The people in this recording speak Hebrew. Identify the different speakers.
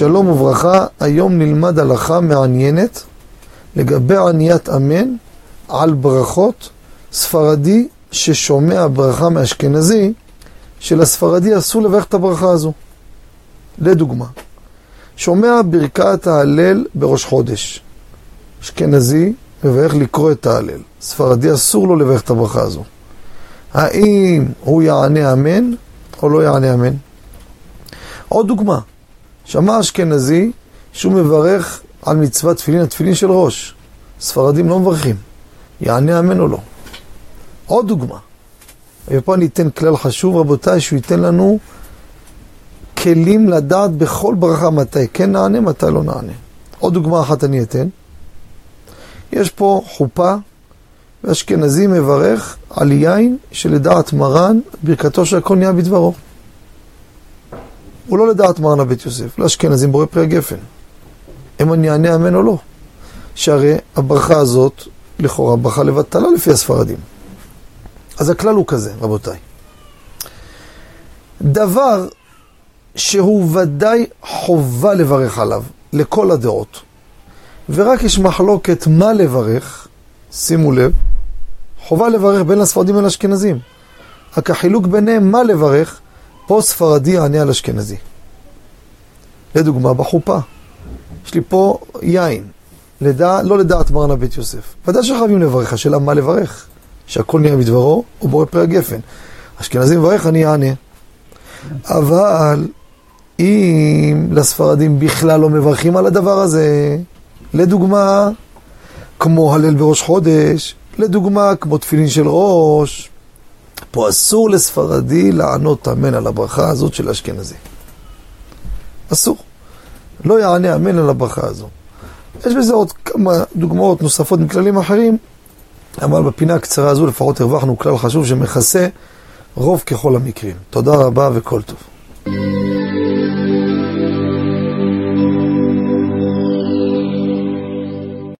Speaker 1: שלום וברכה, היום נלמד הלכה מעניינת לגבי עניית אמן על ברכות ספרדי ששומע ברכה מאשכנזי, שלספרדי אסור לברך את הברכה הזו. לדוגמה, שומע ברכת ההלל בראש חודש. אשכנזי מברך לקרוא את ההלל. ספרדי אסור לו לברך את הברכה הזו. האם הוא יענה אמן או לא יענה אמן? עוד דוגמה, שמע אשכנזי שהוא מברך על מצוות תפילין, התפילין של ראש. ספרדים לא מברכים, יענה אמן או לא. עוד דוגמה, ופה אני אתן כלל חשוב רבותיי, שהוא ייתן לנו כלים לדעת בכל ברכה מתי כן נענה, מתי לא נענה. עוד דוגמה אחת אני אתן. יש פה חופה, ואשכנזי מברך על יין שלדעת מרן, ברכתו שהכל נהיה בדברו. הוא לא לדעת מרן הבית יוסף, לא אשכנזים בורא פרי הגפן. אם אני אענה אמן או לא. שהרי הברכה הזאת, לכאורה, ברכה לבטלה לפי הספרדים. אז הכלל הוא כזה, רבותיי. דבר שהוא ודאי חובה לברך עליו, לכל הדעות, ורק יש מחלוקת מה לברך, שימו לב, חובה לברך בין הספרדים ולאשכנזים. רק החילוק ביניהם מה לברך, פה ספרדי יענה על אשכנזי. לדוגמה, בחופה. יש לי פה יין, לדע, לא לדעת מרנה בית יוסף. ודאי שחייבים לברך, השאלה מה לברך. שהכל נהיה בדברו, הוא בורא פרי הגפן. אשכנזי מברך, אני אענה. אבל אם לספרדים בכלל לא מברכים על הדבר הזה, לדוגמה, כמו הלל בראש חודש, לדוגמה, כמו תפילין של ראש, פה אסור לספרדי לענות אמן על הברכה הזאת של אשכנזי. אסור. לא יענה אמן על הברכה הזו. יש בזה עוד כמה דוגמאות נוספות מכללים אחרים, אבל בפינה הקצרה הזו לפחות הרווחנו כלל חשוב שמכסה רוב ככל המקרים. תודה רבה וכל טוב.